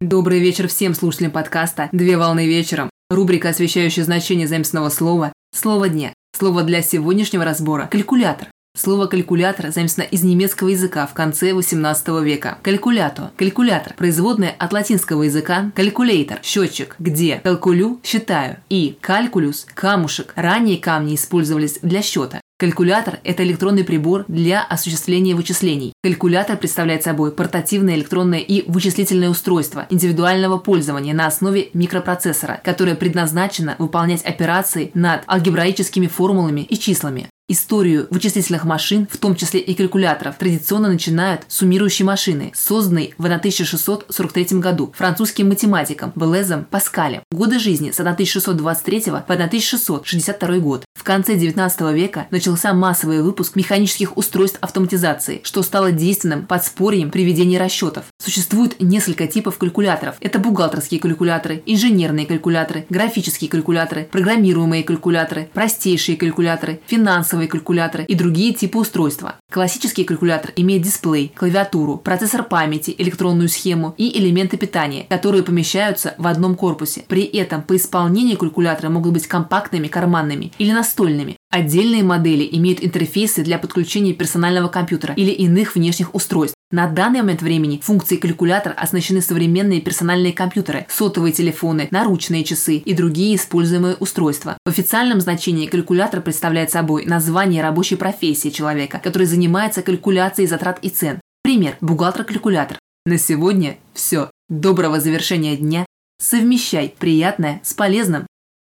Добрый вечер всем слушателям подкаста «Две волны вечером». Рубрика, освещающая значение заместного слова «Слово дня». Слово для сегодняшнего разбора – калькулятор. Слово «калькулятор» заимствовано из немецкого языка в конце XVIII века. Калькулято – калькулятор, производное от латинского языка калькулейтор – счетчик, где калькулю – считаю, и калькулюс – камушек. Ранее камни использовались для счета. Калькулятор – это электронный прибор для осуществления вычислений. Калькулятор представляет собой портативное электронное и вычислительное устройство индивидуального пользования на основе микропроцессора, которое предназначено выполнять операции над алгебраическими формулами и числами. Историю вычислительных машин, в том числе и калькуляторов, традиционно начинают суммирующей машины, созданной в 1643 году французским математиком Белезом Паскалем. Годы жизни с 1623 по 1662 год. В конце 19 века начался массовый выпуск механических устройств автоматизации, что стало действенным подспорьем при ведении расчетов. Существует несколько типов калькуляторов. Это бухгалтерские калькуляторы, инженерные калькуляторы, графические калькуляторы, программируемые калькуляторы, простейшие калькуляторы, финансовые квантовые калькуляторы и другие типы устройства. Классический калькулятор имеет дисплей, клавиатуру, процессор памяти, электронную схему и элементы питания, которые помещаются в одном корпусе. При этом по исполнению калькулятора могут быть компактными, карманными или настольными. Отдельные модели имеют интерфейсы для подключения персонального компьютера или иных внешних устройств. На данный момент времени функции калькулятора оснащены современные персональные компьютеры, сотовые телефоны, наручные часы и другие используемые устройства. В официальном значении калькулятор представляет собой название рабочей профессии человека, который занимается калькуляцией затрат и цен. Пример – бухгалтер-калькулятор. На сегодня все. Доброго завершения дня. Совмещай приятное с полезным.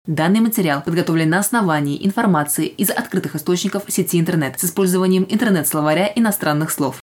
Данный материал подготовлен на основании информации из открытых источников сети интернет с использованием интернет-словаря иностранных слов.